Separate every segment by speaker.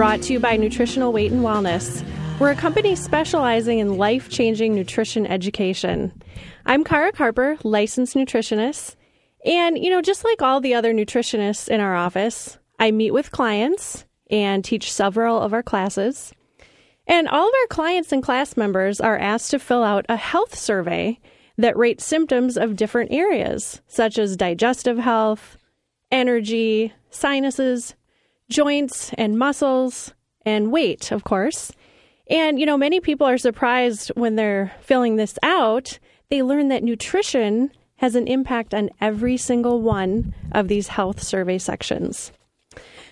Speaker 1: brought to you by Nutritional Weight and Wellness. We're a company specializing in life changing nutrition education. I'm Kara Carper, licensed nutritionist. And, you know, just like all the other nutritionists in our office, I meet with clients and teach several of our classes. And all of our clients and class members are asked to fill out a health survey that rates symptoms of different areas, such as digestive health, energy, sinuses, joints and muscles, and weight, of course. And, you know, many people are surprised when they're filling this out. They learn that nutrition has an impact on every single one of these health survey sections.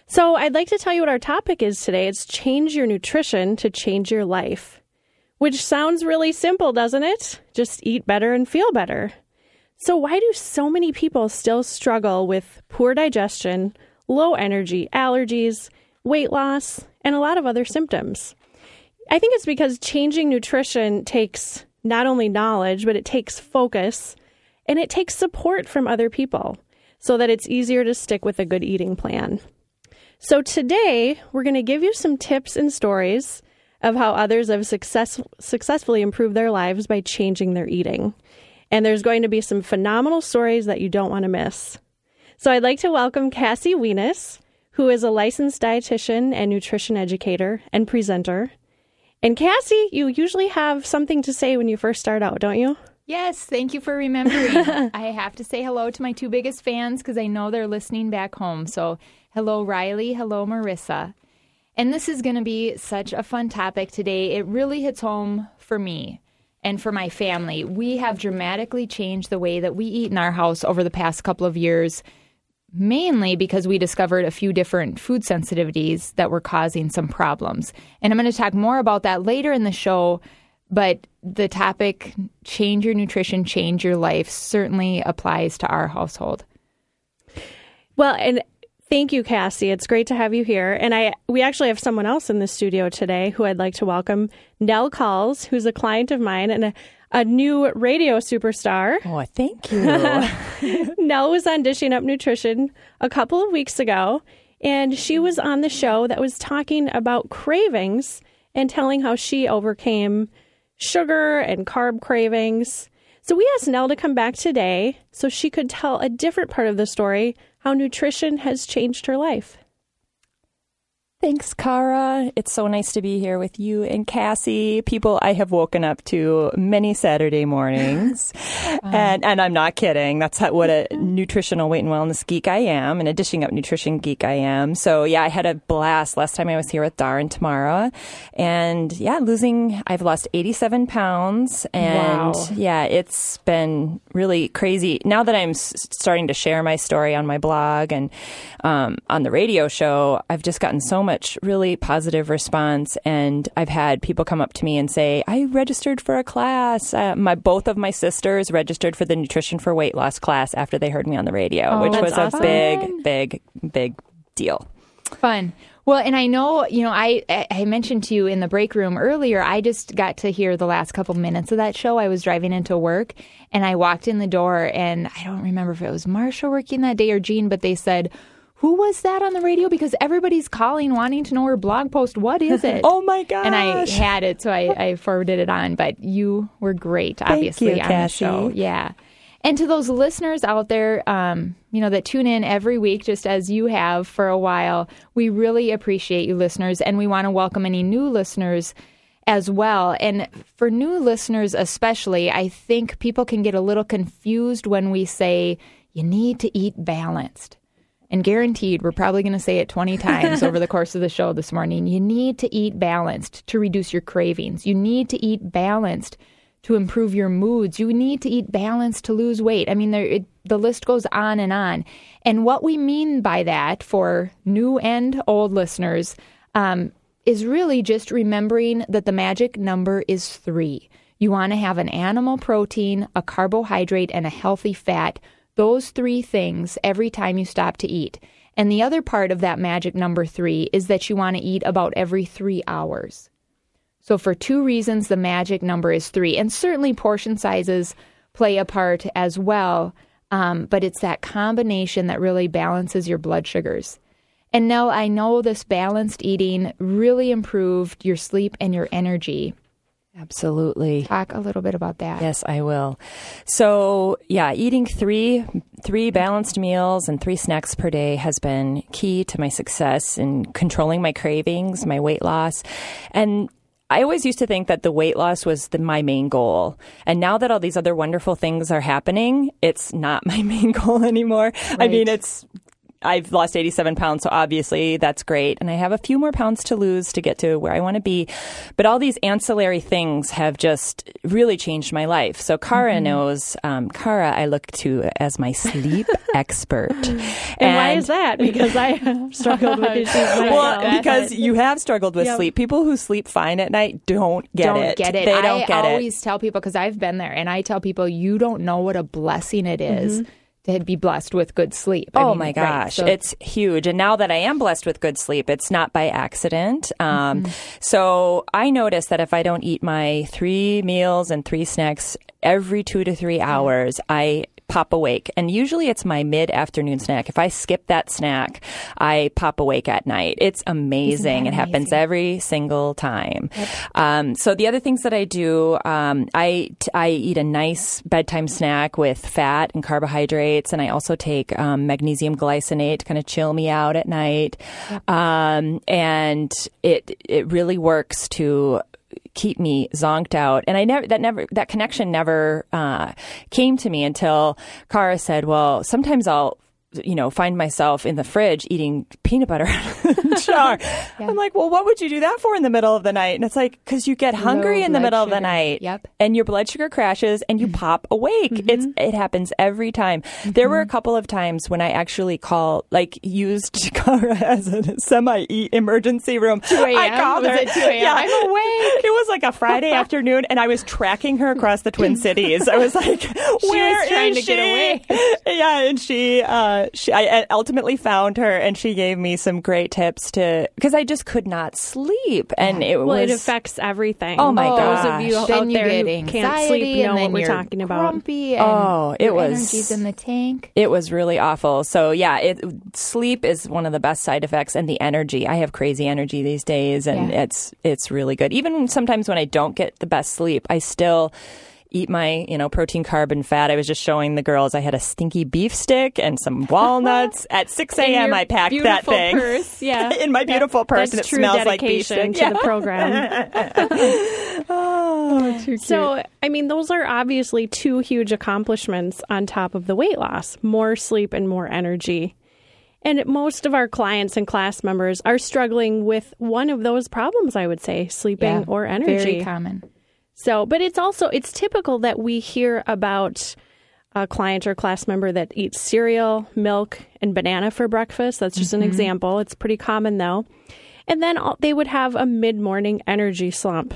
Speaker 1: So, I'd like to tell you what our topic is today. It's change your nutrition to change your life, which sounds really simple, doesn't it? Just eat better and feel better. So, why do so many people still struggle with poor digestion, low energy, allergies, weight loss, and a lot of other symptoms? I think it's because changing nutrition takes not only knowledge, but it takes focus and it takes support from other people so that it's easier to stick with a good eating plan. So, today we're going to give you some tips and stories of how others have success- successfully improved their lives by changing their eating. And there's going to be some phenomenal stories that you don't want to miss. So I'd like to welcome Cassie Weness, who is a licensed dietitian and nutrition educator and presenter. And Cassie, you usually have something to say when you first start out, don't you?
Speaker 2: Yes, thank you for remembering. I have to say hello to my two biggest fans because I know they're listening back home. So, hello, Riley. Hello, Marissa. And this is going to be such a fun topic today. It really hits home for me and for my family. We have dramatically changed the way that we eat in our house over the past couple of years, mainly because we discovered a few different food sensitivities that were causing some problems. And I'm going to talk more about that later in the show. But the topic, change your nutrition, change your life, certainly applies to our household.
Speaker 1: Well, and Thank you, Cassie. It's great to have you here. And I we actually have someone else in the studio today who I'd like to welcome, Nell Calls, who's a client of mine and a, a new radio superstar.
Speaker 3: Oh, thank you.
Speaker 1: Nell was on Dishing Up Nutrition a couple of weeks ago, and she was on the show that was talking about cravings and telling how she overcame sugar and carb cravings. So we asked Nell to come back today so she could tell a different part of the story how nutrition has changed her life.
Speaker 3: Thanks, Kara. It's so nice to be here with you and Cassie, people I have woken up to many Saturday mornings. and, and I'm not kidding. That's what a nutritional weight and wellness geek I am and a dishing up nutrition geek I am. So yeah, I had a blast last time I was here with Dar and Tamara. And yeah, losing, I've lost 87 pounds. And
Speaker 1: Wow.
Speaker 3: yeah, it's been really crazy. Now that I'm s- starting to share my story on my blog and um, on the radio show, I've just gotten so much really positive response. And I've had people come up to me and say, I registered for a class. Uh, my Both of my sisters registered for the Nutrition for Weight Loss class after they heard me on the radio,
Speaker 1: Oh,
Speaker 3: which was
Speaker 1: awesome.
Speaker 3: a big, big, big deal.
Speaker 2: Fun. Well, and I know, you know, I I mentioned to you in the break room earlier, I just got to hear the last couple minutes of that show. I was driving into work and I walked in the door and I don't remember if it was Marsha working that day or Jean, but they said, who was that on the radio? Because everybody's calling, wanting to know her blog post. What is it?
Speaker 3: Oh my gosh.
Speaker 2: And I had it, so I, I forwarded it on. But you were great, obviously,
Speaker 3: you,
Speaker 2: on the show. Yeah. And to those listeners out there, um, you know, that tune in every week, just as you have for a while, we really appreciate you listeners. And we want to welcome any new listeners as well. And for new listeners, especially, I think people can get a little confused when we say you need to eat balanced. And guaranteed, we're probably going to say it 20 times over the course of the show this morning. You need to eat balanced to reduce your cravings. You need to eat balanced to improve your moods. You need to eat balanced to lose weight. I mean, there, it, the list goes on and on. And what we mean by that for new and old listeners um, is really just remembering that the magic number is three. You want to have an animal protein, a carbohydrate, and a healthy fat. Those three things every time you stop to eat. And the other part of that magic number three is that you want to eat about every three hours. So, for two reasons, the magic number is three. And certainly portion sizes play a part as well. Um, but it's that combination that really balances your blood sugars. And Nell, I know this balanced eating really improved your sleep and your energy.
Speaker 3: Absolutely.
Speaker 2: Talk a little bit about that.
Speaker 3: Yes, I will. So, yeah, eating three three balanced meals and three snacks per day has been key to my success in controlling my cravings, my weight loss, and I always used to think that the weight loss was the, my main goal. And now that all these other wonderful things are happening, it's not my main goal anymore. Right. I mean, it's I've lost 87 pounds, so obviously that's great. And I have a few more pounds to lose to get to where I want to be. But all these ancillary things have just really changed my life. So Kara mm-hmm. knows, um, Kara, I look to as my sleep expert.
Speaker 1: And, and, why is that? Because I have struggled with issues.
Speaker 3: Well, because you have struggled with yep. sleep. People who sleep fine at night don't get
Speaker 2: don't
Speaker 3: it.
Speaker 2: Get it.
Speaker 3: They don't get
Speaker 2: it. I always tell people because I've been there, and I tell people you don't know what a blessing it is. Mm-hmm to be blessed with good sleep.
Speaker 3: I oh mean, my gosh, right, so. it's huge. And now that I am blessed with good sleep, it's not by accident. Um, mm-hmm. So I notice that if I don't eat my three meals and three snacks every two to three hours, I pop awake. And usually it's my mid afternoon snack. If I skip that snack, I pop awake at night. It's amazing. It happens every single time. Yep. Um, so the other things that I do, um, I, t- I eat a nice bedtime snack with fat and carbohydrates. And I also take um, magnesium glycinate to kind of chill me out at night. Yep. Um, and it, it really works to keep me zonked out. And I never, that never, that connection never uh, came to me until Kara said, well, sometimes I'll you know, find myself in the fridge eating peanut butter jar. yeah. I'm like, well, what would you do that for in the middle of the night? And it's like, because you get hungry Low in the middle sugar. of the night.
Speaker 2: Yep.
Speaker 3: And your blood sugar crashes and you mm-hmm. pop awake. Mm-hmm. It's It happens every time. Mm-hmm. There were a couple of times when I actually called, like, used Kara as a semi emergency room.
Speaker 2: 2 a.m.
Speaker 3: I called
Speaker 2: was
Speaker 3: her.
Speaker 2: It 2 a.m. Yeah. I'm awake.
Speaker 3: It was like a Friday afternoon and I was tracking her across the Twin Cities. I was like, where
Speaker 2: was trying to
Speaker 3: she?
Speaker 2: get away.
Speaker 3: yeah. And she, uh, she, I, ultimately found her and she gave me some great tips to because I just could not sleep and it
Speaker 1: well,
Speaker 3: was
Speaker 1: it affects everything.
Speaker 3: Oh my
Speaker 1: god! Those of you
Speaker 2: then
Speaker 1: out
Speaker 2: you
Speaker 1: there
Speaker 2: who
Speaker 1: can't sleep know what we're talking about.
Speaker 2: Grumpy
Speaker 3: oh, it was
Speaker 2: energies in the tank.
Speaker 3: It was really awful. So yeah, it sleep is one of the best side effects and the energy. I have crazy energy these days and yeah. it's it's really good. Even sometimes when I don't get the best sleep, I still eat my, you know, protein, carb, and fat. I was just showing the girls I had a stinky beef stick and some walnuts. At 6 a.m., I packed that thing.
Speaker 1: Purse. Yeah.
Speaker 3: in my beautiful purse,
Speaker 1: That's
Speaker 3: and it
Speaker 1: true
Speaker 3: smells like beef
Speaker 1: dedication
Speaker 3: stick.
Speaker 1: to the program.
Speaker 3: oh, too cute.
Speaker 1: So, I mean, those are obviously two huge accomplishments on top of the weight loss more sleep and more energy. And most of our clients and class members are struggling with one of those problems, I would say, sleeping
Speaker 2: yeah,
Speaker 1: or energy.
Speaker 2: Very common.
Speaker 1: So, but it's also it's typical that we hear about a client or class member that eats cereal, milk, and banana for breakfast. That's just mm-hmm. an example. It's pretty common though. And then they would have a mid-morning energy slump.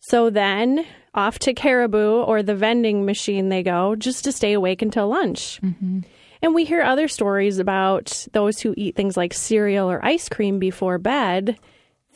Speaker 1: So then off to Caribou or the vending machine they go just to stay awake until lunch. Mm-hmm. And we hear other stories about those who eat things like cereal or ice cream before bed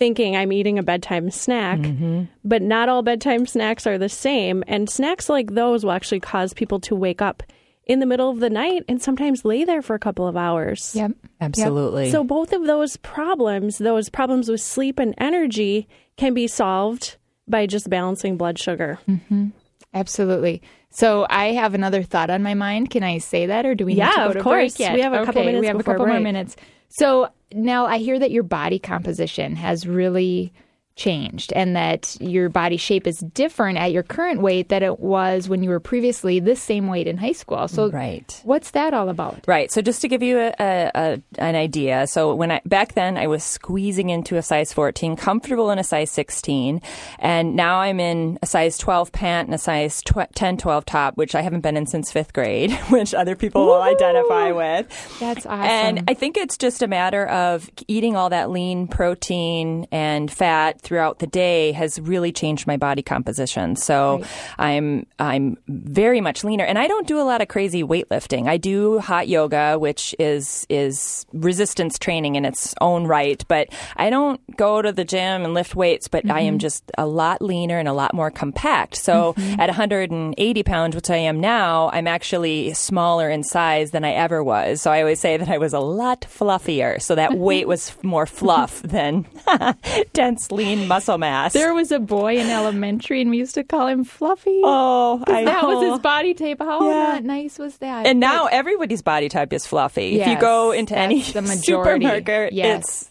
Speaker 1: thinking I'm eating a bedtime snack, mm-hmm. but not all bedtime snacks are the same. And snacks like those will actually cause people to wake up in the middle of the night and sometimes lay there for a couple of hours.
Speaker 2: Yep.
Speaker 3: Absolutely.
Speaker 1: Yep. So both of those problems, those problems with sleep and energy, can be solved by just balancing blood sugar.
Speaker 2: Mm-hmm. Absolutely. So I have another thought on my mind. Can I say that, or do we?
Speaker 1: Yeah,
Speaker 2: need to go
Speaker 1: of
Speaker 2: to
Speaker 1: course. We have a
Speaker 2: okay,
Speaker 1: couple minutes.
Speaker 2: We have a couple
Speaker 1: break.
Speaker 2: more minutes. So now I hear that your body composition has really changed and that your body shape is different at your current weight that it was when you were previously this same weight in high school. So
Speaker 3: Right.
Speaker 2: what's that all about?
Speaker 3: Right. So just to give you a, a, an idea, so when I back then I was squeezing into a size 14, comfortable in a size 16, and now I'm in a size 12 pant and a size tw- 10, 12 top, which I haven't been in since fifth grade, which other people will identify with.
Speaker 2: That's awesome.
Speaker 3: And I think it's just a matter of eating all that lean protein and fat throughout the day has really changed my body composition. So I'm I'm very much leaner, and I don't do a lot of crazy weightlifting. I do hot yoga, which is is resistance training in its own right, but I don't go to the gym and lift weights. But I am mm-hmm. just a lot leaner and a lot more compact. So mm-hmm. at 180 pounds, which I am now, I'm actually smaller in size than I ever was. So I always say that I was a lot fluffier. So that weight was more fluff than dense, lean muscle mass.
Speaker 2: there was a boy in elementary and we used to call him Fluffy.
Speaker 3: oh, I
Speaker 2: that was his body type. How
Speaker 3: Yeah.
Speaker 2: not nice was that?
Speaker 3: And now everybody's body type is fluffy. if you go into any
Speaker 2: that's the
Speaker 3: supermarket,
Speaker 2: Yes.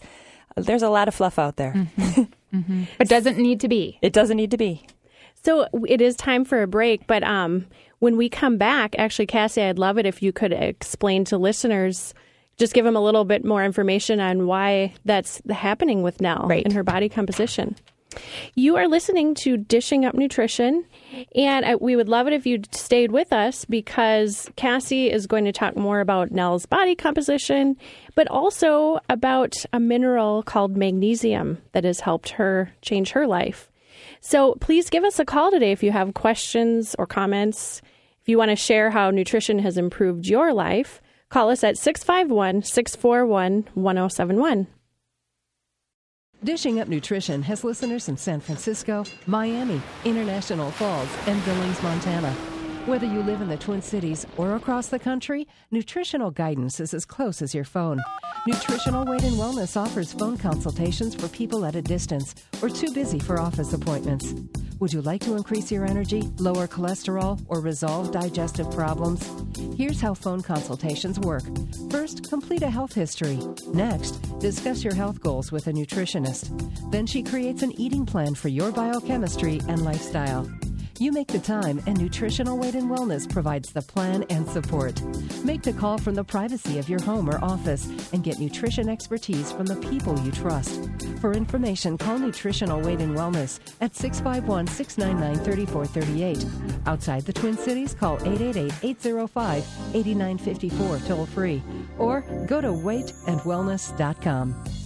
Speaker 3: it's there's a lot of fluff out there.
Speaker 2: but doesn't need to be.
Speaker 3: It doesn't need to be.
Speaker 1: So it is time for a break, but um, when we come back, actually, Cassie, I'd love it if you could explain to listeners, just give them a little bit more information on why that's happening with Nell
Speaker 2: Right.
Speaker 1: and her body composition. You are listening to Dishing Up Nutrition, and we would love it if you stayed with us because Cassie is going to talk more about Nell's body composition, but also about a mineral called magnesium that has helped her change her life. So please give us a call today if you have questions or comments. If you want to share how nutrition has improved your life, call us at 651 641 1071.
Speaker 4: Dishing Up Nutrition has listeners in San Francisco, Miami, International Falls, and Billings, Montana. Whether you live in the Twin Cities or across the country, nutritional guidance is as close as your phone. Nutritional Weight and Wellness offers phone consultations for people at a distance or too busy for office appointments. Would you like to increase your energy, lower cholesterol, or resolve digestive problems? Here's how phone consultations work. First, complete a health history. Next, discuss your health goals with a nutritionist. Then she creates an eating plan for your biochemistry and lifestyle. You make the time, and Nutritional Weight and Wellness provides the plan and support. Make the call from the privacy of your home or office and get nutrition expertise from the people you trust. For information, call Nutritional Weight and Wellness at 651 699 3438. Outside the Twin Cities, call 888 805 8954 toll free or go to weightandwellness.com.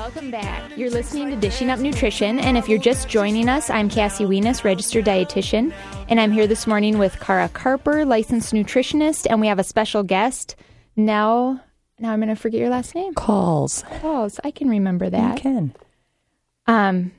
Speaker 2: Welcome back. You're listening to Dishing Up Nutrition, and if you're just joining us, I'm Cassie Weness, registered dietitian, and I'm here this morning with Kara Carper, licensed nutritionist, and we have a special guest, Nell. Now I'm going to forget your last name.
Speaker 3: Calls.
Speaker 2: Calls. I can remember that.
Speaker 3: You can.
Speaker 2: Um,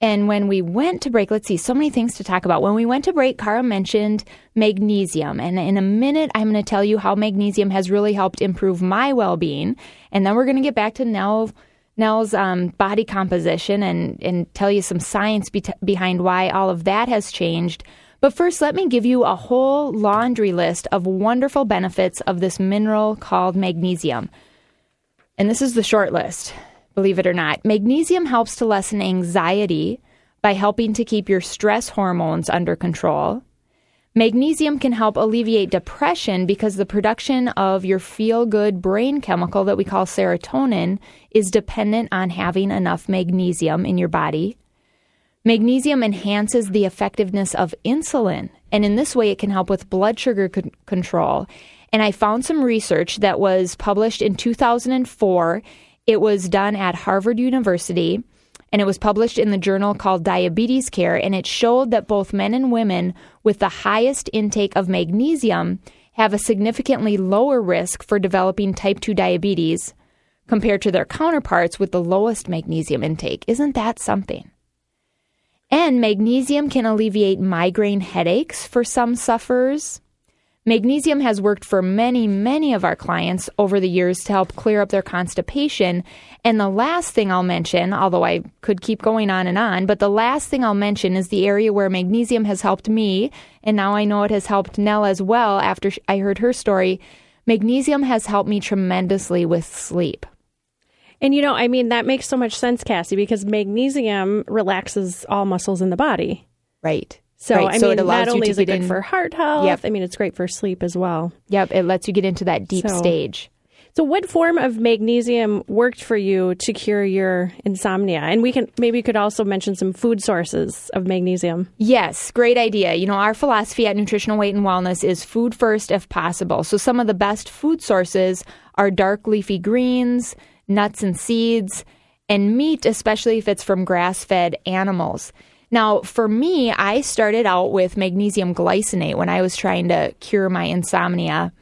Speaker 2: and when we went to break, let's see, so many things to talk about. When we went to break, Cara mentioned magnesium. And in a minute, I'm going to tell you how magnesium has really helped improve my well being. And then we're going to get back to Nell, Nell's um, body composition and, and tell you some science be- behind why all of that has changed. But first, let me give you a whole laundry list of wonderful benefits of this mineral called magnesium. And this is the short list, believe it or not. Magnesium helps to lessen anxiety by helping to keep your stress hormones under control. Magnesium can help alleviate depression because the production of your feel good brain chemical that we call serotonin is dependent on having enough magnesium in your body. Magnesium enhances the effectiveness of insulin, and in this way, it can help with blood sugar con- control. And I found some research that was published in 2004. It was done at Harvard University, and it was published in the journal called Diabetes Care. And it showed that both men and women with the highest intake of magnesium have a significantly lower risk for developing type 2 diabetes compared to their counterparts with the lowest magnesium intake. Isn't that something? And magnesium can alleviate migraine headaches for some sufferers. Magnesium has worked for many, many of our clients over the years to help clear up their constipation. And the last thing I'll mention, although I could keep going on and on, but the last thing I'll mention is the area where magnesium has helped me. And now I know it has helped Nell as well after I heard her story. Magnesium has helped me tremendously with sleep.
Speaker 1: And you know, I mean, that makes so much sense, Cassie, because magnesium relaxes all muscles in the body.
Speaker 2: Right.
Speaker 1: So
Speaker 2: Right,
Speaker 1: I
Speaker 2: so
Speaker 1: mean, not only is it good
Speaker 2: in-
Speaker 1: for heart health,
Speaker 2: Yep.
Speaker 1: I mean, it's great for sleep as well.
Speaker 2: Yep. It lets you get into that deep
Speaker 1: So-
Speaker 2: stage.
Speaker 1: So, what form of magnesium worked for you to cure your insomnia? And we can maybe you could also mention some food sources of magnesium.
Speaker 2: Yes, great idea. You know, our philosophy at Nutritional Weight and Wellness is food first if possible. So some of the best food sources are dark leafy greens, nuts and seeds, and meat, especially if it's from grass fed animals. Now, for me, I started out with magnesium glycinate when I was trying to cure my insomnia.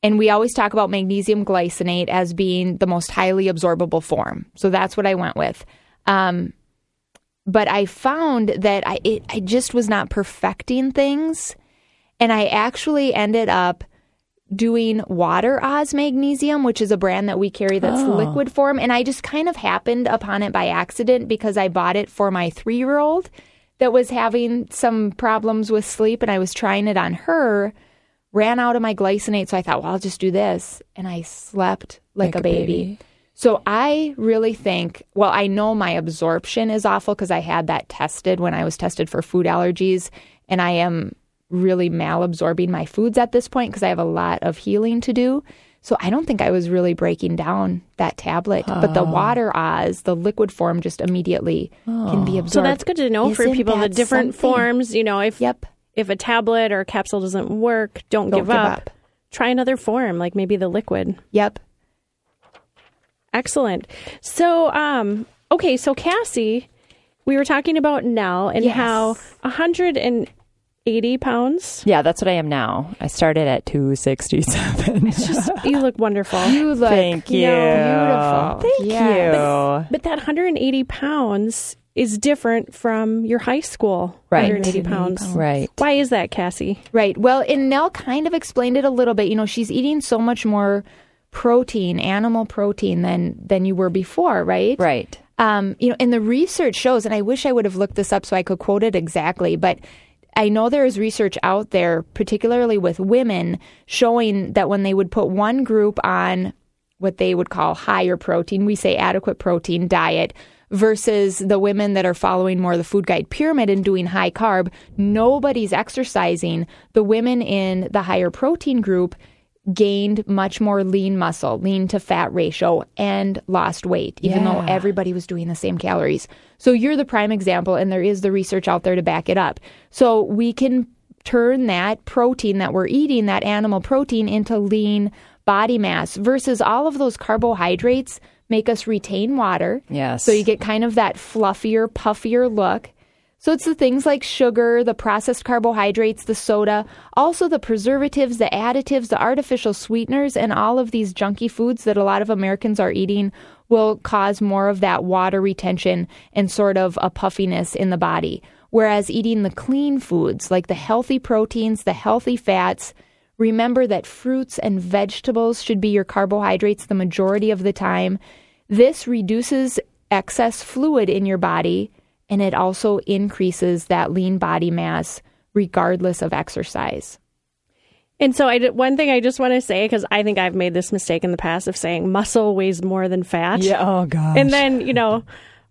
Speaker 2: And we always talk about magnesium glycinate as being the most highly absorbable form. So that's what I went with. Um, but I found that I it, I just was not perfecting things, and I actually ended up doing Water Oz Magnesium, which is a brand that we carry that's oh. liquid form, and I just kind of happened upon it by accident because I bought it for my three year old that was having some problems with sleep, and I was trying it on her. Ran out of my glycinate, so I thought, well, I'll just do this, and I slept like, a, baby. So I really think, well, I know my absorption is awful because I had that tested when I was tested for food allergies, and I am really malabsorbing my foods at this point because I have a lot of healing to do. So I don't think I was really breaking down that tablet, but the water Oz, the liquid form, just immediately can be absorbed.
Speaker 1: So that's good to know for
Speaker 2: Isn't
Speaker 1: people the different
Speaker 2: something?
Speaker 1: forms. You know, if
Speaker 2: Yep.
Speaker 1: if a tablet or a capsule doesn't work, don't,
Speaker 2: Don't
Speaker 1: give,
Speaker 2: give
Speaker 1: up.
Speaker 2: up.
Speaker 1: Try another form, like maybe the liquid.
Speaker 2: Yep.
Speaker 1: Excellent. So, um, okay, so Cassie, we were talking about Nell and
Speaker 2: Yes.
Speaker 1: how 180 pounds.
Speaker 3: Yeah, that's what I am now. I started at 267.
Speaker 1: You look wonderful.
Speaker 2: You look
Speaker 3: Thank you.
Speaker 2: beautiful.
Speaker 3: Thank
Speaker 2: Yes.
Speaker 3: you.
Speaker 1: But that 180 pounds is different from your high school
Speaker 3: Right.
Speaker 1: 180 pounds.
Speaker 3: Right.
Speaker 1: Why is that, Cassie?
Speaker 2: Right. Well, and Nell kind of explained it a little bit. You know, she's eating so much more protein, animal protein than than you were before, right?
Speaker 3: Right.
Speaker 2: Um, you know, and the research shows, and I wish I would have looked this up so I could quote it exactly, but I know there is research out there, particularly with women, showing that when they would put one group on what they would call higher protein, we say adequate protein diet, versus the women that are following more the food guide pyramid and doing high carb, nobody's exercising. The women in the higher protein group gained much more lean muscle, lean to fat ratio, and lost weight, even though everybody was doing the same calories. So you're the prime example, and there is the research out there to back it up. So we can turn that protein that we're eating, that animal protein, into lean body mass versus all of those carbohydrates make us retain water.
Speaker 3: Yes.
Speaker 2: So you get kind of that fluffier, puffier look. So it's the things like sugar, the processed carbohydrates, the soda, also the preservatives, the additives, the artificial sweeteners, and all of these junky foods that a lot of Americans are eating will cause more of that water retention and sort of a puffiness in the body. Whereas eating the clean foods, like the healthy proteins, the healthy fats, remember that fruits and vegetables should be your carbohydrates the majority of the time. This reduces excess fluid in your body and it also increases that lean body mass regardless of exercise.
Speaker 1: And so, I did, one thing I just want to say because I think I've made this mistake in the past of saying muscle weighs more than fat.
Speaker 3: Yeah. Oh gosh.
Speaker 1: And then you know,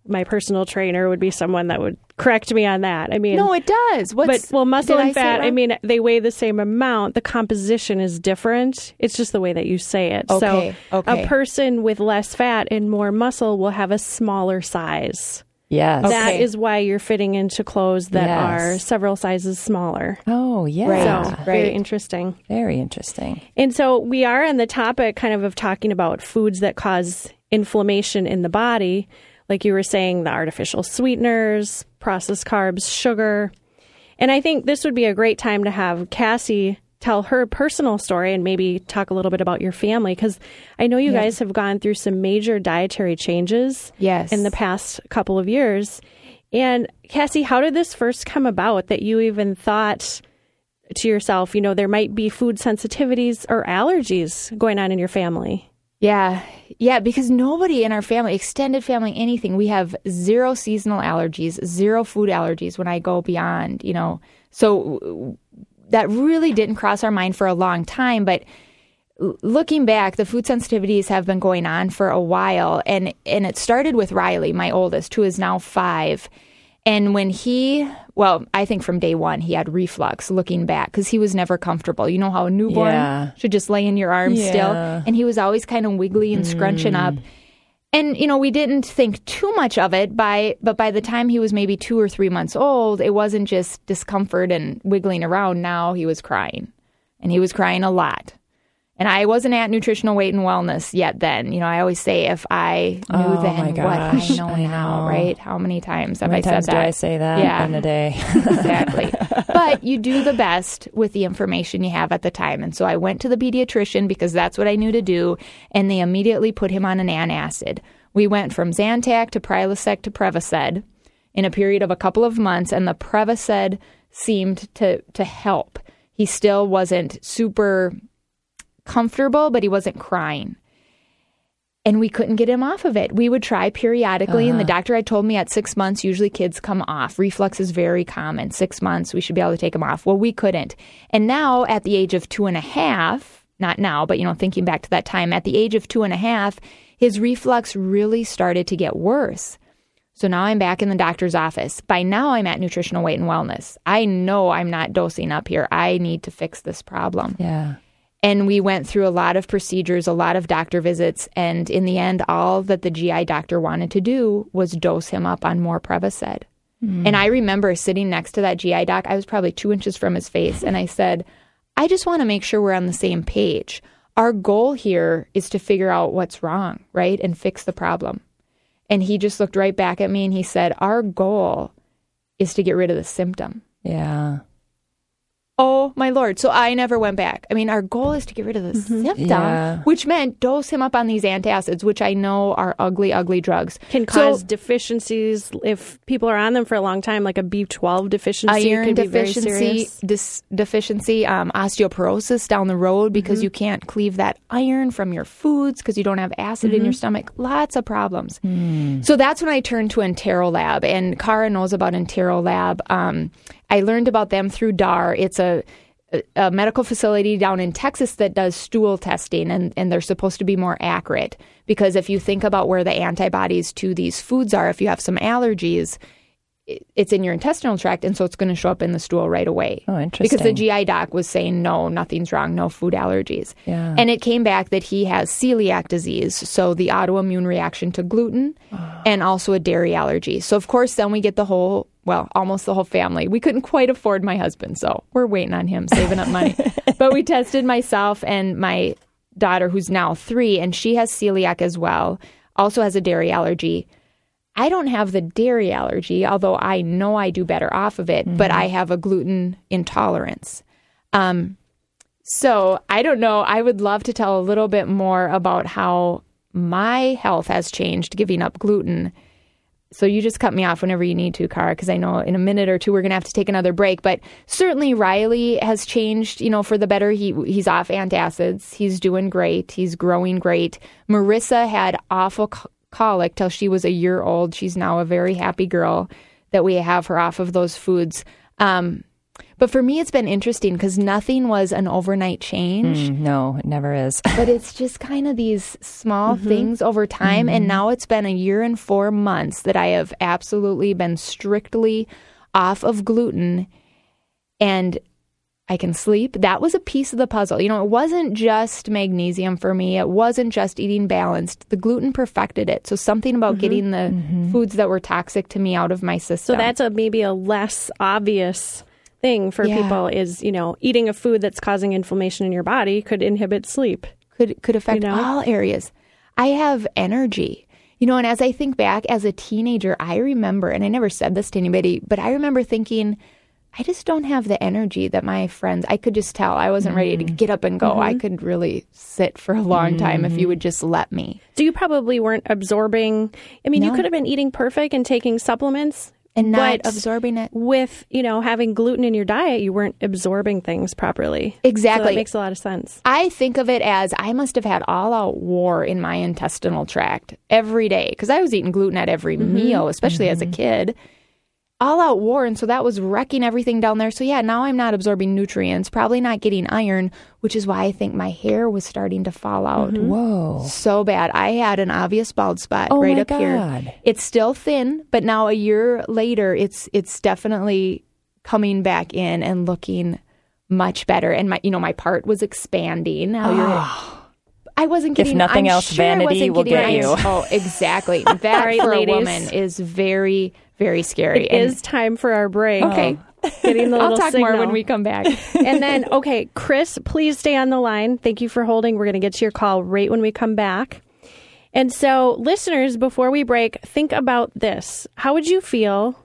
Speaker 1: my personal trainer would be someone that would correct me on that. I mean,
Speaker 2: No, it does.
Speaker 1: but well, muscle and
Speaker 2: I
Speaker 1: fat. I mean, they weigh the same amount. The composition is different. It's just the way that you say it.
Speaker 2: Okay,
Speaker 1: So,
Speaker 2: okay.
Speaker 1: a person with less fat and more muscle will have a smaller size.
Speaker 3: Yes.
Speaker 1: That
Speaker 2: Okay.
Speaker 1: is why you're fitting into clothes that
Speaker 3: Yes.
Speaker 1: are several sizes smaller.
Speaker 3: Oh yeah.
Speaker 2: Right.
Speaker 1: So very interesting.
Speaker 3: Very interesting.
Speaker 1: And so we are on the topic kind of of talking about foods that cause inflammation in the body. Like you were saying, the artificial sweeteners, processed carbs, sugar. And I think this would be a great time to have Cassie tell her personal story and maybe talk a little bit about your family because I know you guys have gone through some major dietary changes
Speaker 2: Yes.
Speaker 1: in the past couple of years. And Cassie, how did this first come about that you even thought to yourself, you know, there might be food sensitivities or allergies going on in your family?
Speaker 2: Yeah. Yeah, because nobody in our family, extended family, anything, we have zero seasonal allergies, zero food allergies when I go beyond, you know. So that really didn't cross our mind for a long time, but looking back, the food sensitivities have been going on for a while, and and it started with Riley, my oldest, who is now five. And when he, well, I think from day one he had reflux. Looking back, because he was never comfortable. You know how a newborn
Speaker 3: Yeah.
Speaker 2: should just lay in your arms still, and he was always kind of wiggly and scrunching up. Mm. And you know, we didn't think too much of it by but by the time he was maybe 2 or 3 months old, it wasn't just discomfort and wiggling around. Now he was crying. And he was crying a lot. And I wasn't at nutritional weight and wellness yet then. You know, I always say if I knew
Speaker 3: Oh,
Speaker 2: then what I know
Speaker 3: I
Speaker 2: now, right? How many times have
Speaker 3: many
Speaker 2: I
Speaker 3: times
Speaker 2: said
Speaker 3: do
Speaker 2: that?
Speaker 3: I say that
Speaker 2: Yeah.
Speaker 3: in a day?
Speaker 2: exactly. but you do the best with the information you have at the time. And so I went to the pediatrician because that's what I knew to do, and they immediately put him on an antacid. We went from Zantac to Prilosec to Prevacid in a period of a couple of months, and the Prevacid seemed to to help. He still wasn't super comfortable, but he wasn't crying and we couldn't get him off of it. We would try periodically, and the uh-huh. doctor had told me at six months, usually kids come off. Reflux is very common. Six months, we should be able to take him off. Well, we couldn't. And now, at the age of two and a half, not now, but you know, thinking back to that time, at the age of two and a half, his reflux really started to get worse. So now I'm back in the doctor's office. By now, I'm at nutritional weight and wellness. I know I'm not dosing up here. I need to fix this problem.
Speaker 3: yeah.
Speaker 2: And we went through a lot of procedures, a lot of doctor visits, and in the end, all that the GI doctor wanted to do was dose him up on more Prevacid. Hmm. And I remember sitting next to that GI doc. I was probably two inches from his face, and I said, "I just want to make sure we're on the same page. Our goal here is to figure out what's wrong, right, and fix the problem." And he just looked right back at me and he said, "Our goal is to get rid of the symptom."
Speaker 3: Yeah.
Speaker 2: Oh my lord! So I never went back. I mean, our goal is to get rid of the symptom,
Speaker 3: Yeah.
Speaker 2: which meant dose him up on these antacids, which I know are ugly, ugly drugs.
Speaker 1: Can
Speaker 2: So-
Speaker 1: cause deficiencies if people are on them for a long time, like a B12 deficiency.
Speaker 2: iron
Speaker 1: could be
Speaker 2: deficiency,
Speaker 1: serious.
Speaker 2: dis- deficiency, um, osteoporosis down the road because you can't cleave that iron from your foods because you don't have acid in your stomach. Lots of problems. So that's when I turned to EnteroLab, and Kara knows about EnteroLab. Um, I learned about them through Dar. It's a a medical facility down in Texas that does stool testing, and, and they're supposed to be more accurate. Because if you think about where the antibodies to these foods are, if you have some allergies, it's in your intestinal tract, and so it's going to show up in the stool right away.
Speaker 3: Oh, interesting.
Speaker 2: Because the. GI doc was saying, no, nothing's wrong, no food allergies.
Speaker 3: Yeah.
Speaker 2: And it came back that he has celiac disease, so the autoimmune reaction to gluten, ah. and also a dairy allergy. So, of course, then we get the whole, well, almost the whole family. We couldn't quite afford my husband, so we're waiting on him, saving up money. but we tested myself and my daughter, who's now three, and she has celiac as well, also has a dairy allergy. I don't have the dairy allergy, although I know I do better off of it, but I have a gluten intolerance. Um, so I don't know. I would love to tell a little bit more about how my health has changed giving up gluten. So you just cut me off whenever you need to, Kara, because I know in a minute or two we're going to have to take another break. But certainly Riley has changed, you know, for the better. He he's off antacids. He's doing great. He's growing great. Marissa had awful colic till she was a year old. She's now a very happy girl that we have her off of those foods. Um, but for me, it's been interesting because nothing was an overnight change
Speaker 3: Mm, no, it never is.
Speaker 2: but it's just kind of these small things over time. And now it's been a year and four months that I have absolutely been strictly off of gluten and I can sleep. That was a piece of the puzzle. You know, it wasn't just magnesium for me, it wasn't just eating balanced. The gluten perfected it. So something about mm-hmm. getting the mm-hmm. foods that were toxic to me out of my system.
Speaker 1: So that's a maybe a less obvious thing for
Speaker 2: Yeah.
Speaker 1: people is, you know, eating a food that's causing inflammation in your body could inhibit sleep.
Speaker 2: could could affect
Speaker 1: You know?
Speaker 2: all areas. I have energy. You know, and as I think back as a teenager, I remember, and I never said this to anybody, but I remember thinking, I just don't have the energy that my friends, I could just tell I wasn't ready to mm-hmm. get up and go. I mm-hmm. could really sit for a long time if you would mm-hmm. just let me.
Speaker 1: So you probably weren't absorbing. I mean, you could have been eating perfect and taking supplements
Speaker 2: And not
Speaker 1: but
Speaker 2: absorbing it.
Speaker 1: with, you know, having gluten in your diet, you weren't absorbing things properly. So
Speaker 2: Exactly.
Speaker 1: that makes a lot of sense.
Speaker 2: I think of it as I must have had all out war in my intestinal tract every day because I was eating gluten at every meal, especially as a kid. All out war. And so that was wrecking everything down there. So, yeah, now I'm not absorbing nutrients, probably not getting iron, which is why I think my hair was starting to fall out. Mm-hmm.
Speaker 3: Whoa.
Speaker 2: So bad. I had an obvious bald spot
Speaker 3: Oh
Speaker 2: right
Speaker 3: my
Speaker 2: up here. It's still thin, but now a year later, it's it's definitely coming back in and looking much better. And my, you know, my part was expanding. Now you're. Ah. I wasn't
Speaker 3: If
Speaker 2: getting.
Speaker 3: nothing
Speaker 2: I'm
Speaker 3: else,
Speaker 2: sure
Speaker 3: vanity will get
Speaker 2: iron.
Speaker 3: you.
Speaker 2: Oh, exactly. That
Speaker 1: right,
Speaker 2: for
Speaker 1: ladies.
Speaker 2: a woman is very, very scary.
Speaker 1: It is time for our break.
Speaker 2: Okay.
Speaker 1: Um, getting the
Speaker 2: I'll talk more when we come back.
Speaker 1: and then, okay, Chris, please stay on the line. Thank you for holding. We're going to get to your call right when we come back. And so, listeners, before we break, think about this. How would you feel?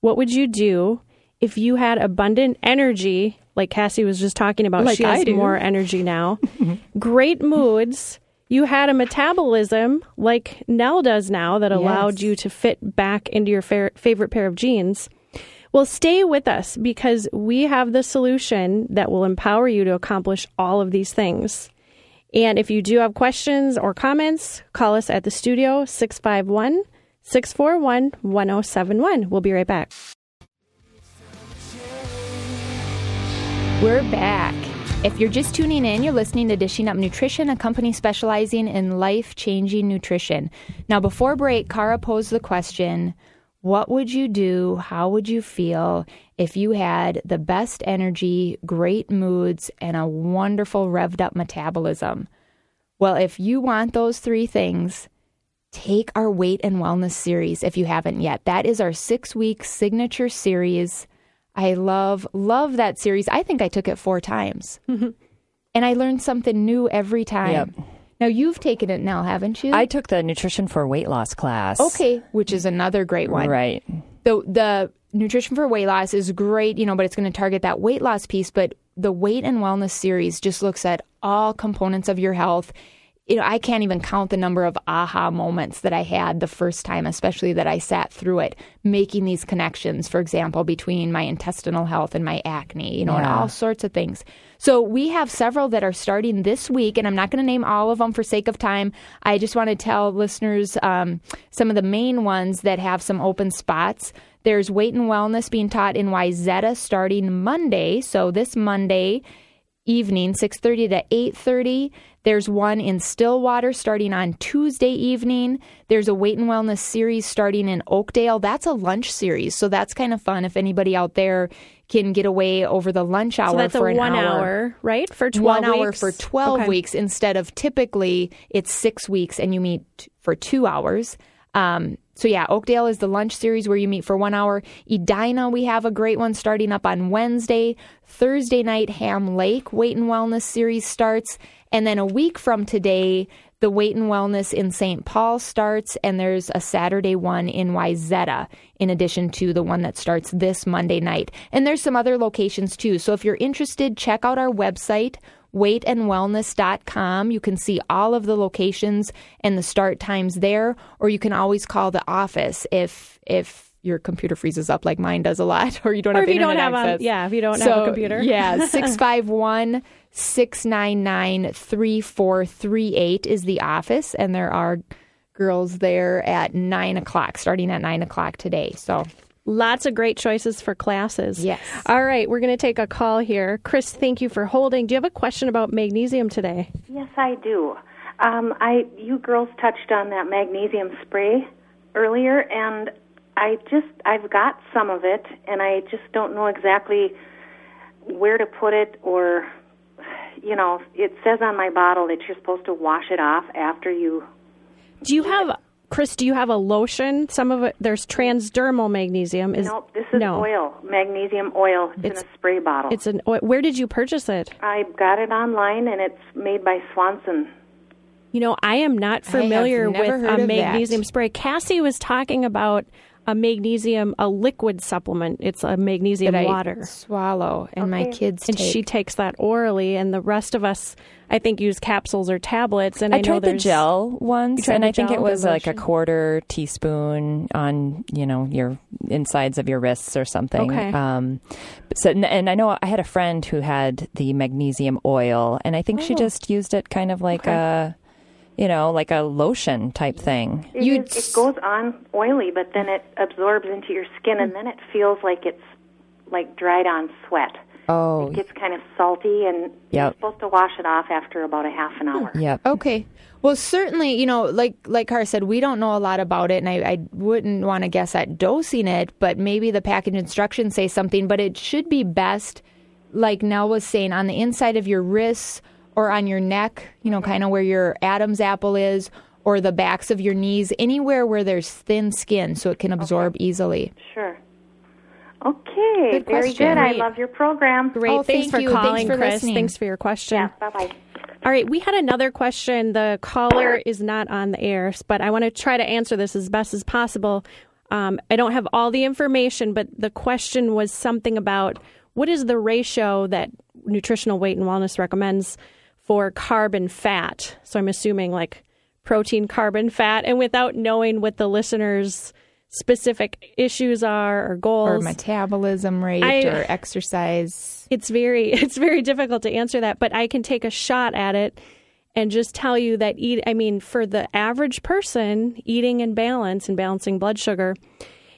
Speaker 1: What would you do if you had abundant energy, like Cassie was just talking about?
Speaker 2: Like
Speaker 1: she has more energy now. Great moods. You had a metabolism like Nell does now that allowed
Speaker 2: Yes.
Speaker 1: you to fit back into your fa- favorite pair of jeans. Well, stay with us because we have the solution that will empower you to accomplish all of these things. And if you do have questions or comments, call us at the studio 651 641 1071. We'll be right back.
Speaker 2: We're back. If you're just tuning in, you're listening to Dishing Up Nutrition, a company specializing in life changing nutrition. Now, before break, Kara posed the question What would you do? How would you feel if you had the best energy, great moods, and a wonderful revved up metabolism? Well, if you want those three things, take our weight and wellness series if you haven't yet. That is our six week signature series. I love, love that series. I think I took it four times. Mm-hmm. and I learned something new every time.
Speaker 3: Yep.
Speaker 2: Now, you've taken it now, haven't you?
Speaker 3: I took the nutrition for weight loss class.
Speaker 2: okay, which is another great one.
Speaker 3: Right.
Speaker 2: the the nutrition for weight loss is great, you know, but it's going to target that weight loss piece. But the weight and wellness series just looks at all components of your health. You know, I can't even count the number of aha moments that I had the first time, especially that I sat through it, making these connections, for example, between my intestinal health and my acne, you know, and all sorts of things. So we have several that are starting this week, and I'm not going to name all of them for sake of time. I just want to tell listeners um, some of the main ones that have some open spots. There's weight and wellness being taught in Wayzata starting Monday. So this Monday evening, 6:30 to 8:30. There's one in Stillwater starting on Tuesday evening. There's a weight and wellness series starting in Oakdale. That's a lunch series, so that's kind of fun if anybody out there can get away over the lunch hour
Speaker 1: So that's
Speaker 2: for
Speaker 1: a
Speaker 2: an
Speaker 1: one
Speaker 2: hour.
Speaker 1: hour, right? For 12
Speaker 2: One hour
Speaker 1: weeks?
Speaker 2: for 12
Speaker 1: Okay.
Speaker 2: weeks instead of typically it's six weeks and you meet for two hours. Um, so yeah, Oakdale is the lunch series where you meet for one hour. Edina, we have a great one starting up on Wednesday. Thursday night, Ham Lake Weight and Wellness series starts. And then a week from today, the Weight and Wellness in St. Paul starts, and there's a Saturday one in Wayzata, in addition to the one that starts this Monday night. And there's some other locations too. So if you're interested, check out our website, weightandwellness.com. You can see all of the locations and the start times there, or you can always call the office if if your computer freezes up like mine does a lot, or you don't
Speaker 1: Or
Speaker 2: have
Speaker 1: if you don't have a-
Speaker 2: access.
Speaker 1: yeah, if you don't have a computer.
Speaker 2: yeah, 651 699 3438 is the office, and there are girls there at 9 o'clock, starting at 9 o'clock today. So,
Speaker 1: Lots of great choices for classes.
Speaker 2: Yes.
Speaker 1: All right, we're going to take a call here. Chris, thank you for holding. Do you have a question about magnesium today?
Speaker 5: Yes, I do. Um, I you girls touched on that magnesium spray earlier, and I just I've got some of it, and I just don't know exactly where to put it, or you know, it says on my bottle that you're supposed to wash it off after you.
Speaker 1: Do you have, Chris, do you have a lotion? Some of it, there's transdermal magnesium. Is,
Speaker 5: Nope, this is
Speaker 1: no.
Speaker 5: oil, magnesium oil. It's,
Speaker 1: It's-
Speaker 5: in a spray bottle.
Speaker 1: It's an, where did you purchase it?
Speaker 5: I got it online, and it's made by Swanson.
Speaker 1: You know, I am not familiar with a
Speaker 2: of that.
Speaker 1: magnesium spray. Cassie was talking about a magnesium, a liquid supplement. It's a magnesium
Speaker 2: that I
Speaker 1: water.
Speaker 2: swallow, and my kids
Speaker 1: And
Speaker 2: take.
Speaker 1: she takes that orally, and the rest of us, I think, use capsules or tablets. And I,
Speaker 3: I
Speaker 1: know
Speaker 3: tried the gel once, and I think it was
Speaker 1: the
Speaker 3: like a quarter teaspoon on you know your insides of your wrists or something.
Speaker 1: Okay.
Speaker 3: Um, so, and I know I had a friend who had the magnesium oil, and I think she
Speaker 1: Oh.
Speaker 3: just used it kind of like a you know, like a lotion type thing.
Speaker 5: It,
Speaker 2: You-
Speaker 5: it goes on oily, but then it absorbs into your skin, and then it feels like it's like dried on sweat.
Speaker 3: Oh,
Speaker 5: It gets kind of salty, and you're supposed to wash it off after about a half an hour.
Speaker 3: yep.
Speaker 2: Okay. Well, certainly, you know, like like Kara said, we don't know a lot about it, and I, I wouldn't want to guess at dosing it, but maybe the package instructions say something. But it should be best, like Nell was saying, on the inside of your wrists or on your neck, you know, kind of where your Adam's apple is, or the backs of your knees, anywhere where there's thin skin, so it can absorb easily.
Speaker 5: Sure. Okay,
Speaker 2: Good
Speaker 5: very
Speaker 2: question.
Speaker 5: good. I love your program.
Speaker 1: Great.
Speaker 2: Oh,
Speaker 1: Thanks
Speaker 2: thank
Speaker 1: for
Speaker 2: you. Thanks
Speaker 1: calling,
Speaker 2: for
Speaker 1: Chris.
Speaker 2: listening.
Speaker 1: Thanks for your question.
Speaker 5: Yeah, bye bye.
Speaker 1: All right, we had another question. The caller is not on the air, but I want to try to answer this as best as possible. Um, I don't have all the information, but the question was something about what is the ratio that nutritional weight and wellness recommends for carb and fat. So I'm assuming like protein, carbon, fat, and without knowing what the listeners' specific issues are or goals.
Speaker 2: Or metabolism rate
Speaker 1: I-
Speaker 2: or exercise.
Speaker 1: it's very it's very difficult to answer that but i can take a shot at it and just tell you that eat i mean for the average person eating in balance and balancing blood sugar